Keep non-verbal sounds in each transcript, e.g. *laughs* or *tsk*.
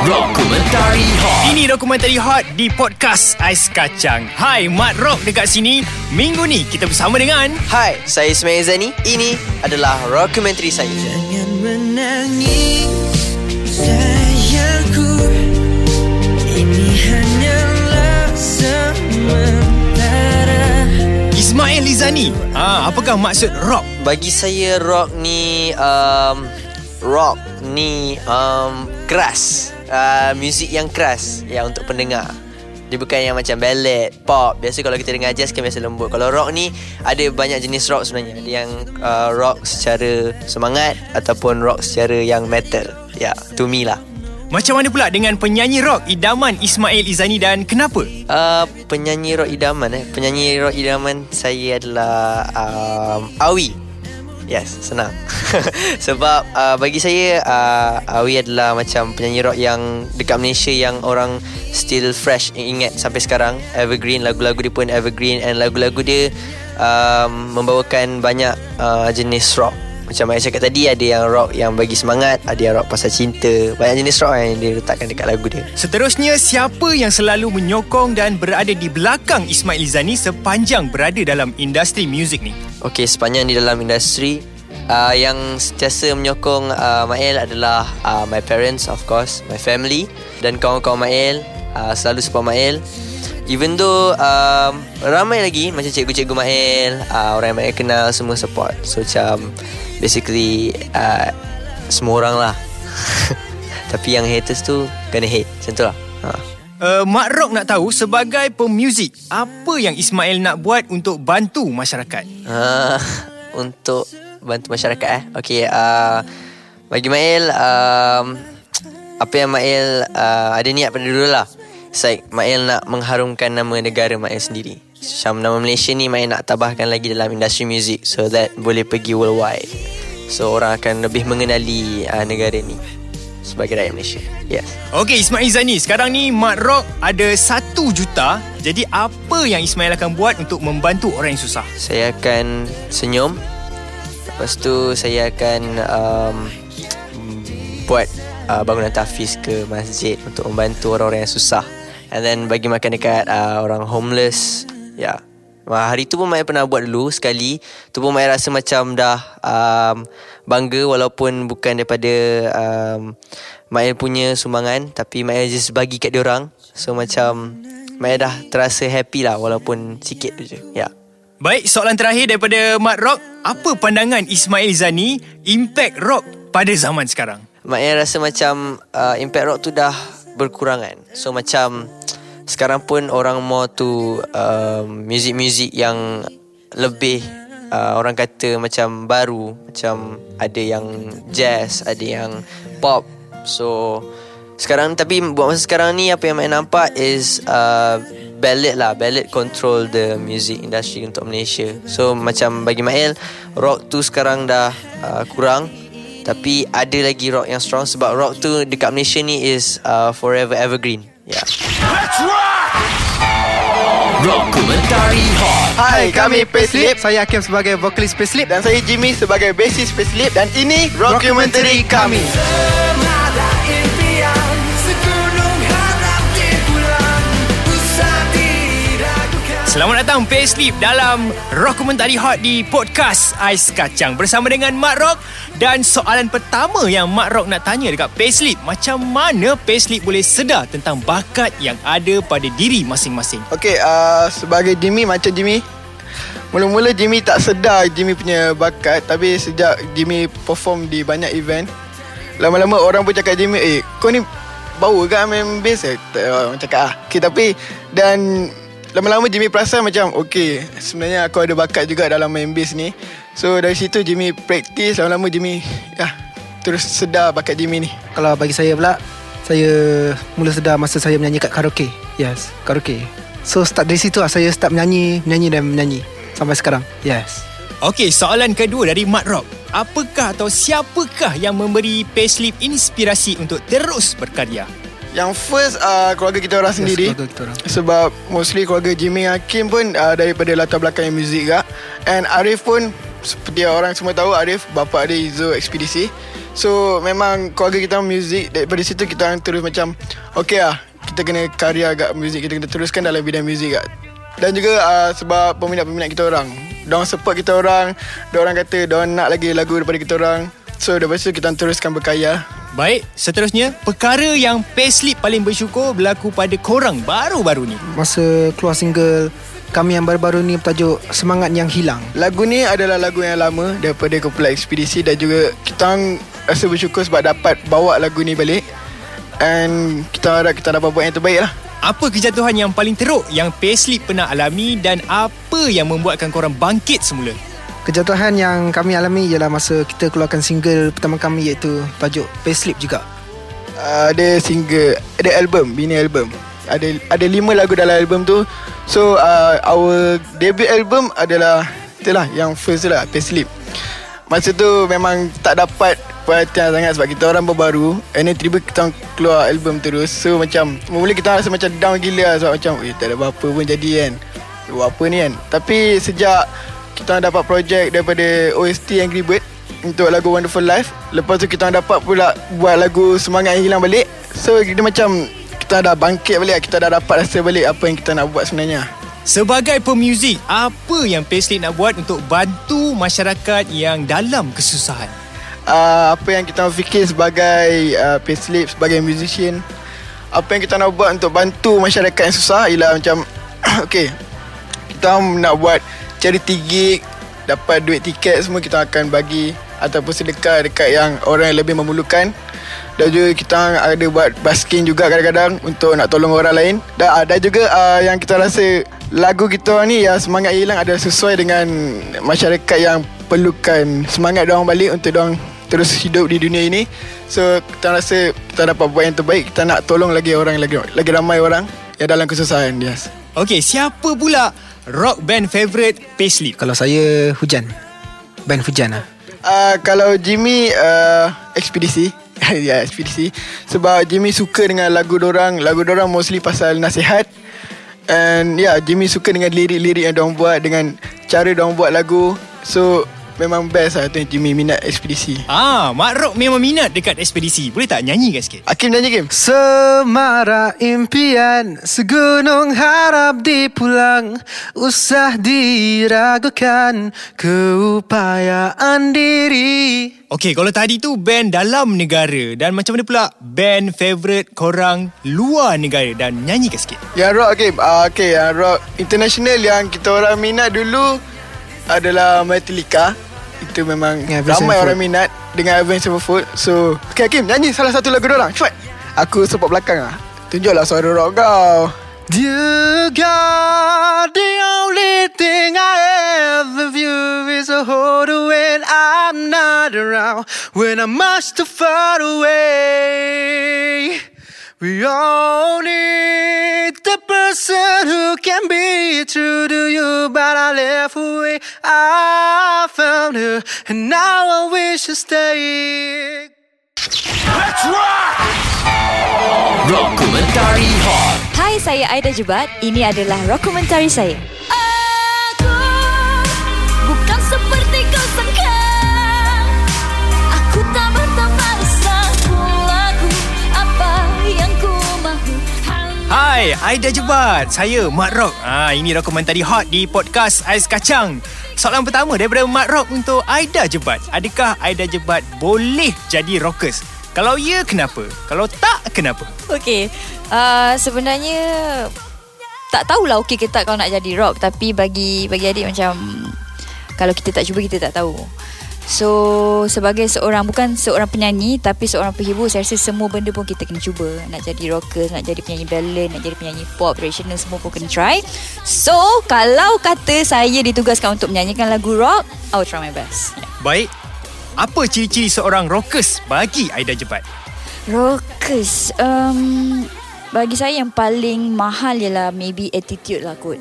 Dokumentari Hot Ini dokumentari hot di podcast Ais Kacang. Hai, Mat Rock dekat sini. Minggu ni kita bersama dengan Hai, saya Ismail Zani. Ini adalah dokumentari saya. Jangan menangis sayangku Ini hanyalah sementara Ismail Lizani. Ah, apakah maksud rock? Bagi saya rock ni um, rock ni um, keras. Uh, muzik yang keras ya untuk pendengar. Dia bukan yang macam ballad, pop. Biasa kalau kita dengar jazz kan biasa lembut. Kalau rock ni ada banyak jenis rock sebenarnya. Ada yang uh, rock secara semangat ataupun rock secara yang metal. Ya, to me lah. Macam mana pula dengan penyanyi rock idaman Ismail Izani dan kenapa? Uh, penyanyi rock idaman eh. Penyanyi rock idaman saya adalah um, Awi. Yes, senang. *laughs* Sebab uh, bagi saya uh, Awi adalah macam penyanyi rock yang dekat Malaysia yang orang still fresh ingat sampai sekarang. Evergreen, lagu-lagu dia pun evergreen and lagu-lagu dia um, membawakan banyak uh, jenis rock. Macam saya cakap tadi ada yang rock yang bagi semangat, ada yang rock pasal cinta. Banyak jenis rock yang dia letakkan dekat lagu dia. Seterusnya, siapa yang selalu menyokong dan berada di belakang Ismail Izani sepanjang berada dalam industri muzik ni? Okey, sepanjang di dalam industri uh, yang sentiasa menyokong uh, Mael adalah uh, my parents of course, my family dan kawan-kawan Mael uh, selalu support Mael. Even though um, ramai lagi macam cikgu-cikgu Mael, uh, orang yang Mael kenal semua support. So macam basically uh, semua orang lah. *laughs* Tapi yang haters tu kena hate, macam tu lah. Ha. Uh, Mak Rock nak tahu sebagai pemuzik, apa yang Ismail nak buat untuk bantu masyarakat? Uh, *laughs* untuk bantu masyarakat eh. Okey, uh, bagi Mail um, apa yang Mail uh, ada niat pada dulu lah. Saya Mail nak mengharumkan nama negara Mail sendiri. Macam nama Malaysia ni Mail nak tabahkan lagi dalam industri muzik so that boleh pergi worldwide. So orang akan lebih mengenali uh, negara ni sebagai rakyat Malaysia. Yes. Okey Ismail Izani, sekarang ni Mat Rock ada 1 juta. Jadi apa yang Ismail akan buat untuk membantu orang yang susah? Saya akan senyum Lepas tu saya akan um, Buat uh, bangunan tahfiz ke masjid Untuk membantu orang-orang yang susah And then bagi makan dekat uh, orang homeless Ya yeah. Hari tu pun Maya pernah buat dulu sekali Tu pun Maya rasa macam dah um, Bangga walaupun bukan daripada um, Maya punya sumbangan Tapi Maya just bagi kat dia orang So macam Maya dah terasa happy lah Walaupun sikit tu je Ya yeah. Baik, soalan terakhir daripada Mat Rock. Apa pandangan Ismail Zani impact rock pada zaman sekarang? Maknanya rasa macam uh, impact rock tu dah berkurangan. So macam sekarang pun orang more to uh, music-music yang lebih uh, orang kata macam baru. Macam ada yang jazz, ada yang pop. So sekarang tapi buat masa sekarang ni apa yang Mak nampak is uh, ballad lah. Ballad control the music industry untuk Malaysia. So macam bagi Mael Rock tu sekarang dah uh, kurang. Tapi ada lagi rock yang strong Sebab rock tu dekat Malaysia ni is uh, forever evergreen. Yeah Dokumentari Hot Hai, kami Payslip. Saya Hakim sebagai vokalis Payslip dan saya Jimmy sebagai bassist Payslip dan ini dokumentari kami. Semada Selamat datang Payslip dalam Dokumentari Hot di podcast Ais Kacang bersama dengan Mat Rock dan soalan pertama yang Mat Rock nak tanya dekat Payslip macam mana Payslip boleh sedar tentang bakat yang ada pada diri masing-masing. Okey, uh, sebagai Jimmy macam Jimmy Mula-mula Jimmy tak sedar Jimmy punya bakat Tapi sejak Jimmy perform di banyak event Lama-lama orang pun cakap Jimmy Eh kau ni bau ke main bass? Tak, Orang cakap ah. Okay tapi Dan Lama-lama Jimmy perasan macam Okay Sebenarnya aku ada bakat juga dalam main bass ni. So dari situ Jimmy practice Lama-lama Jimmy Ya Terus sedar bakat Jimmy ni. Kalau bagi saya pula Saya mula sedar masa saya menyanyi kat karaoke. Yes, karaoke. So start dari situ lah Saya start menyanyi Menyanyi dan menyanyi. Sampai sekarang. Yes. Okey, soalan kedua dari Mat Rock. Apakah atau siapakah yang memberi Payslip inspirasi untuk terus berkarya? Yang first uh, Keluarga kita orang sendiri. keluarga kita orang. Sebab mostly keluarga Jimmy Hakim pun uh, Daripada latar belakang yang muzik kak And Arif pun Seperti orang semua tahu Arif Bapa dia Izo Ekspedisi So memang keluarga kita muzik Daripada situ kita orang terus macam Okay lah Kita kena karya agak muzik Kita kena teruskan dalam bidang muzik kat Dan juga uh, sebab peminat-peminat kita orang. Diorang support kita orang Diorang kata Diorang nak lagi lagu daripada kita orang. So daripada situ kita teruskan berkarya Baik, seterusnya perkara yang payslip paling bersyukur berlaku pada korang baru-baru ni. Masa keluar single Kami yang baru-baru ni bertajuk Semangat Yang Hilang Lagu ni adalah lagu yang lama Daripada kumpulan ekspedisi Dan juga kita rasa bersyukur Sebab dapat bawa lagu ni balik And kita harap kita dapat buat yang terbaik lah Apa kejatuhan yang paling teruk yang payslip pernah alami dan apa yang membuatkan korang bangkit semula? Kejatuhan yang kami alami ialah masa kita keluarkan single pertama kami iaitu tajuk Payslip juga. uh, Ada single Ada album Bini album. Ada ada lima lagu dalam album tu. So uh, Our debut album adalah Itulah yang first lah Payslip. Masa tu memang tak dapat perhatian sangat sebab kita orang baru And then tiba kita keluar album terus. So macam Mula kita rasa macam down gila lah Sebab macam Eh tak ada apa-apa pun jadi kan. Buat apa ni kan? Tapi sejak Kita orang dapat projek daripada OST Angry Bird Untuk lagu Wonderful Life. Lepas tu kita orang dapat pula Buat lagu Semangat yang hilang balik. So dia macam Kita dah bangkit balik Kita dah dapat rasa balik Apa yang kita nak buat sebenarnya. Sebagai pemuzik, apa yang payslip nak buat untuk bantu masyarakat yang dalam kesusahan? uh, apa yang kita fikir sebagai uh, payslip sebagai musician. Apa yang kita nak buat untuk bantu masyarakat yang susah ialah macam *coughs* okay kita nak buat charity gig dapat duit tiket semua kita akan bagi. Ataupun sedekah dekat yang orang yang lebih memerlukan. Dan juga kita ada buat basking juga kadang-kadang untuk nak tolong orang lain. Dan ada juga uh, yang kita rasa lagu kita ni yang semangat hilang ada sesuai dengan masyarakat yang perlukan semangat dia orang balik untuk dia orang terus hidup di dunia ini. So kita rasa kita dapat buat yang terbaik. Kita nak tolong lagi orang lagi lagi ramai orang yang dalam kesusahan yes Okey, siapa pula rock band favourite payslip? Kalau saya Hujan. Band Hujan lah. Uh, kalau Jimmy uh, ekspedisi *laughs* ya ekspedisi sebab Jimmy suka dengan lagu dorang lagu dorang mostly pasal nasihat and yeah, Jimmy suka dengan lirik-lirik yang dorang buat dengan cara dorang buat lagu so memang best lah tu yang Jimmy minat ekspedisi Ah, Mak Rock memang minat dekat ekspedisi. Boleh tak nyanyikan sikit? Hakim nyanyi game Semara impian Segunung harap dipulang Usah diragukan Keupayaan diri Okey, kalau tadi tu band dalam negara dan macam mana pula band favourite korang luar negara dan nyanyikan sikit. Yang rock okay, uh, okay yang rock international yang kita orang minat dulu adalah Metallica. Itu memang yeah, ramai orang minat dengan Avenged Sevenfold. So, okay Hakim nyanyi salah satu lagu dorang. Cepat. Aku support belakang ah. Tunjuklah suara rock kau. Dear God, the only thing I ever view is a hold when I'm not around, when I'm much too far away. We all need the person who can be true to you, but I left away. I found her, and now I wish to stay. Let's rock Komentari Hot Hai, saya Aida Jebat. Ini adalah dokumentari saya. Hai, Aida Jebat. Saya Mak Rock. Ah, ini dokumentari hot di podcast Ais Kacang. Soalan pertama daripada Mak Rock untuk Aida Jebat. Adakah Aida Jebat boleh jadi rockers? Kalau ya, kenapa? Kalau tak, kenapa? Okey, uh, sebenarnya tak tahulah okey ke tak kalau nak jadi rock tapi bagi bagi adik macam kalau kita tak cuba kita tak tahu. So sebagai seorang bukan seorang penyanyi tapi seorang penghibur saya rasa semua benda pun kita kena cuba. Nak jadi rockers, nak jadi penyanyi ballad, nak jadi penyanyi pop, traditional semua pun kena try. So kalau kata saya ditugaskan untuk menyanyikan lagu rock, I will try my best. Yeah. Baik. Apa ciri-ciri seorang rockers bagi Aida Jebat? Rockers um, Bagi saya yang paling mahal ialah Maybe attitude lah kot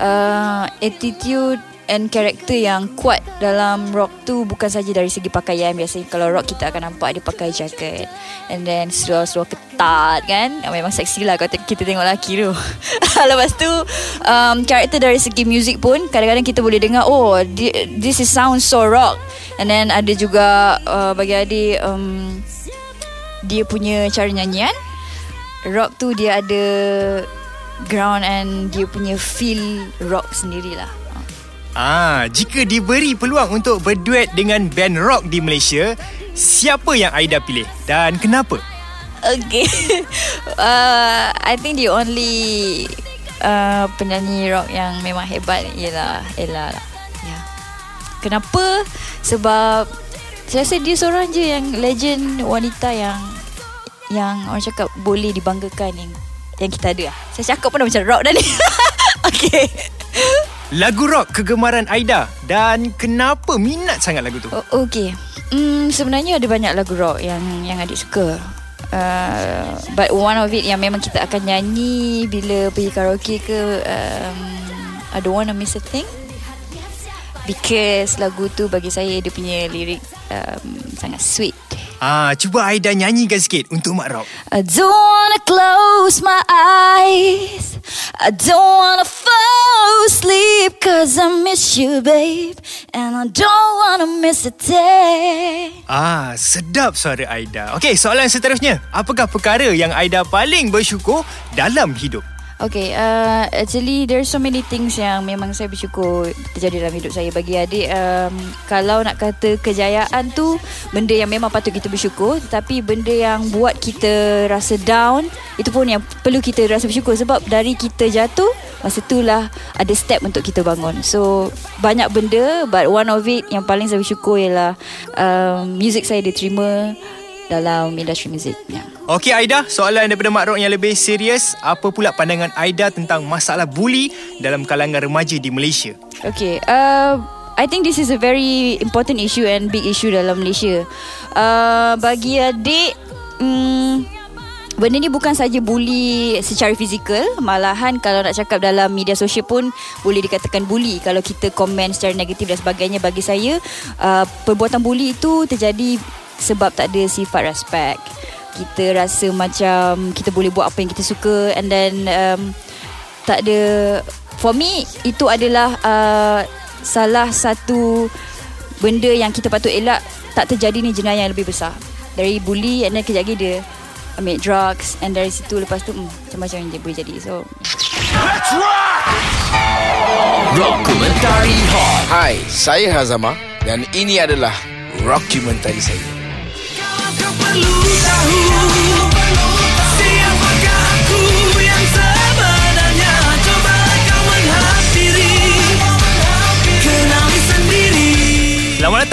uh, Attitude and karakter yang kuat dalam rock tu bukan saja dari segi pakaian. Biasanya kalau rock kita akan nampak dia pakai jaket. And then seluar-seluar ketat kan? Memang seksi lah kalau kita tengok lelaki tu. *laughs* Lepas tu um, karakter dari segi music pun kadang-kadang kita boleh dengar oh thi- this is sound so rock. And then ada juga uh, bagi adik um, dia punya cara nyanyian. Rock tu dia ada ground and dia punya feel rock sendirilah. Ah, jika diberi peluang untuk berduet dengan band rock di Malaysia, siapa yang Aida pilih dan kenapa? Okay. *laughs* uh, I think the only uh, penyanyi rock yang memang hebat ialah Ella lah. Ya. Kenapa? Sebab saya rasa dia seorang je yang legend wanita yang yang orang cakap boleh dibanggakan yang yang kita ada lah. Saya cakap pun dah macam rock dah ni. *laughs* okay. Lagu rock kegemaran Aida dan kenapa minat sangat lagu tu? Oh, okay. Hmm, sebenarnya ada banyak lagu rock yang yang adik suka. Uh, but one of it yang memang kita akan nyanyi bila pergi karaoke ke um, I don't wanna miss a thing because lagu tu bagi saya dia punya lirik um, sangat sweet Ah, cuba Aida nyanyikan sikit untuk Mak Rock. I don't wanna close my eyes. I don't wanna fall asleep cause I miss you, babe. And I don't wanna miss a day. Ah, sedap suara Aida. Okey, soalan seterusnya. Apakah perkara yang Aida paling bersyukur dalam hidup? Okay, uh, actually there's so many things yang memang saya bersyukur terjadi dalam hidup saya. Bagi adik, um, kalau nak kata kejayaan tu benda yang memang patut kita bersyukur. Tapi benda yang buat kita rasa down, itu pun yang perlu kita rasa bersyukur. Sebab dari kita jatuh, masa itulah ada step untuk kita bangun. So, banyak benda but one of it yang paling saya bersyukur ialah um, music saya diterima dalam industri muzik. Ya. Okey Aida, soalan daripada Mak Rock yang lebih serius. Apa pula pandangan Aida tentang masalah buli dalam kalangan remaja di Malaysia? Okay, uh, I think this is a very important issue and big issue dalam Malaysia. Uh, bagi adik, um, benda ni bukan saja bully secara fizikal, malahan kalau nak cakap dalam media sosial pun boleh dikatakan bully. Kalau kita komen secara negatif dan sebagainya, bagi saya uh, perbuatan bully itu terjadi sebab tak ada sifat respect. Kita rasa macam kita boleh buat apa yang kita suka and then um, tak ada for me itu adalah uh, salah satu benda yang kita patut elak tak terjadi ni jenayah yang lebih besar dari bully and then kejap lagi dia ambil drugs and dari situ lepas tu hmm, macam-macam yang dia boleh jadi so Dokumentari Hot Hai, saya Hazama dan ini adalah dokumentari saya.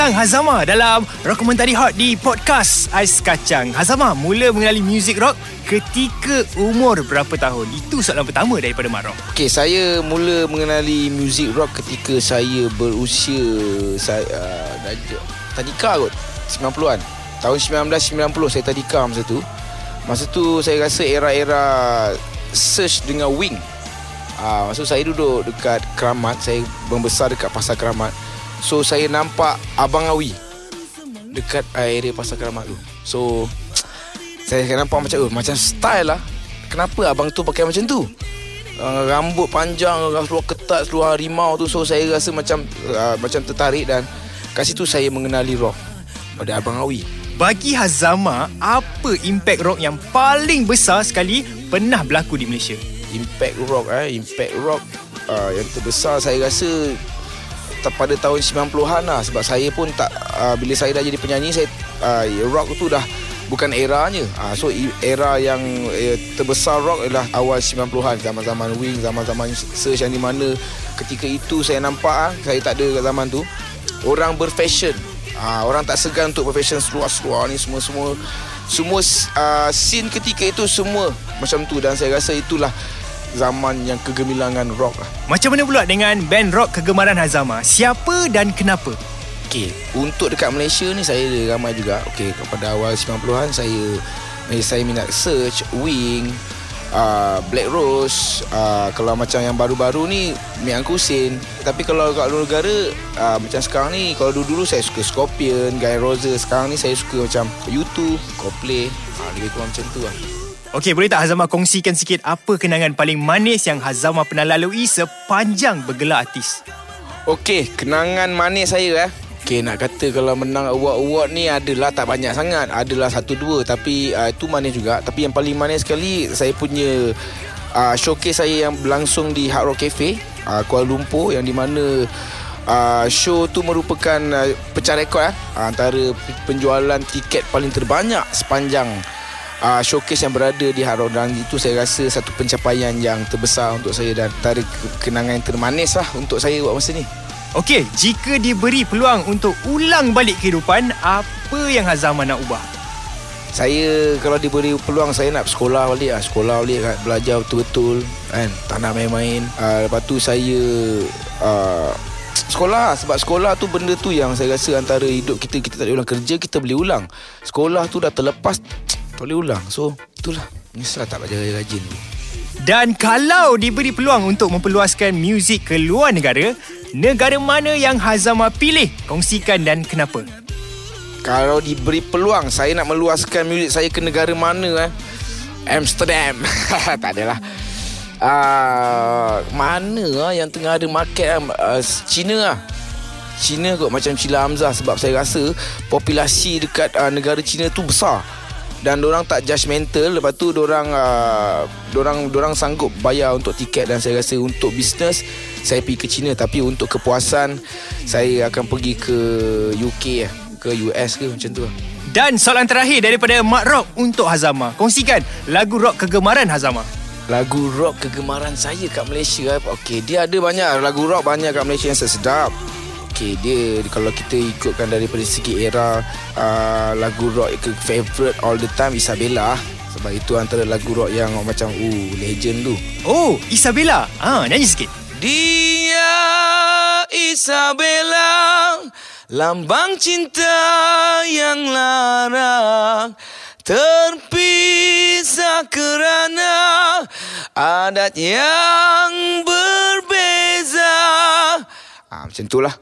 Datang Hazama dalam Dokumentari Hot di podcast Ais Kacang. Hazama mula mengenali muzik rock ketika umur berapa tahun? Itu soalan pertama daripada Mak Rock. Okey, saya mula mengenali muzik rock ketika saya berusia saya uh, dah- tadika kot 90-an. Tahun 1990 saya tadika masa tu. Masa tu saya rasa era-era search dengan wing. Ah, masa tu saya duduk dekat Keramat, saya membesar dekat Pasar Keramat. So saya nampak Abang Awi dekat area Pasar Keramat tu. So saya nampak macam oh, macam style lah. Kenapa abang tu pakai macam tu? Uh, rambut panjang, seluar ketat, seluar harimau tu. So saya rasa macam uh, macam tertarik dan kat situ saya mengenali rock pada abang Awi. Bagi Hazama, apa impact rock yang paling besar sekali pernah berlaku di Malaysia? Impact rock eh, impact rock uh, yang terbesar saya rasa pada tahun 90-an lah. Sebab saya pun tak uh, bila saya dah jadi penyanyi saya uh, rock tu dah bukan eranya. Uh, so era yang uh, terbesar rock adalah awal 90-an zaman-zaman Wing zaman-zaman Search yang di mana ketika itu saya nampak ah, saya tak ada zaman tu. Orang berfashion uh, orang tak segan untuk berfashion seluar-seluar ni semua-semua semua uh, scene ketika itu semua macam tu dan saya rasa itulah zaman yang kegemilangan rock lah Macam mana pula dengan band rock kegemaran Hazama? Siapa dan kenapa? Okey, untuk dekat Malaysia ni saya ramai juga. Okey, pada awal 90-an saya saya minat Search, Wing, uh, Black Rose uh, Kalau macam yang baru-baru ni Mian Kusin Tapi kalau kat luar negara uh, Macam sekarang ni Kalau dulu-dulu saya suka Scorpion Guy Roses Sekarang ni saya suka macam YouTube Coldplay uh, Lebih kurang macam tu lah Okey, boleh tak Hazama kongsikan sikit apa kenangan paling manis yang Hazama pernah lalui sepanjang bergelar artis? Okey, kenangan manis saya eh. Okey, nak kata kalau menang award-award ni adalah tak banyak sangat. Adalah satu dua tapi uh, itu manis juga. Tapi yang paling manis sekali saya punya uh, showcase saya yang berlangsung di Hard Rock Cafe uh, Kuala Lumpur yang di mana uh, show tu merupakan uh, pecah rekod eh, antara penjualan tiket paling terbanyak sepanjang uh, showcase yang berada di Hard Rock dan itu saya rasa satu pencapaian yang terbesar untuk saya dan antara ke- kenangan yang termanis lah untuk saya buat masa ni. Okey, jika diberi peluang untuk ulang balik kehidupan, apa yang Hazama nak ubah? Saya kalau diberi peluang saya nak sekolah balik lah. Sekolah balik kan, belajar betul-betul kan. Tak nak main-main. Uh, lepas tu saya uh, sekolah lah. sebab sekolah tu benda tu yang saya rasa antara hidup kita kita tak boleh ulang kerja kita boleh ulang. Sekolah tu dah terlepas *tsk* tak boleh ulang. So itulah Menyesal tak belajar rajin tu. Dan kalau diberi peluang untuk memperluaskan muzik ke luar negara, negara mana yang Hazama pilih? Kongsikan dan kenapa? Kalau diberi peluang Saya nak meluaskan muzik saya ke negara mana eh? Amsterdam *laughs* Tak adalah uh, Mana lah yang tengah ada market uh, China lah China kot macam Cila Hamzah Sebab saya rasa Populasi dekat uh, negara China tu besar dan orang tak judgemental lepas tu orang uh, orang orang sanggup bayar untuk tiket dan saya rasa untuk bisnes saya pergi ke China tapi untuk kepuasan saya akan pergi ke UK lah ke US ke macam tu lah. Dan soalan terakhir daripada Mak Rock untuk Hazama. Kongsikan lagu rock kegemaran Hazama. Lagu rock kegemaran saya kat Malaysia Okey, dia ada banyak lagu rock banyak kat Malaysia yang sedap. Okey, dia kalau kita ikutkan daripada segi era uh, lagu rock ke favorite all the time Isabella. Sebab itu antara lagu rock yang macam uh legend tu. Oh, Isabella. Ah, nyanyi sikit. Dia Isabella Lambang cinta yang lara Terpisah kerana Adat yang berbeza. Ah, Macam itulah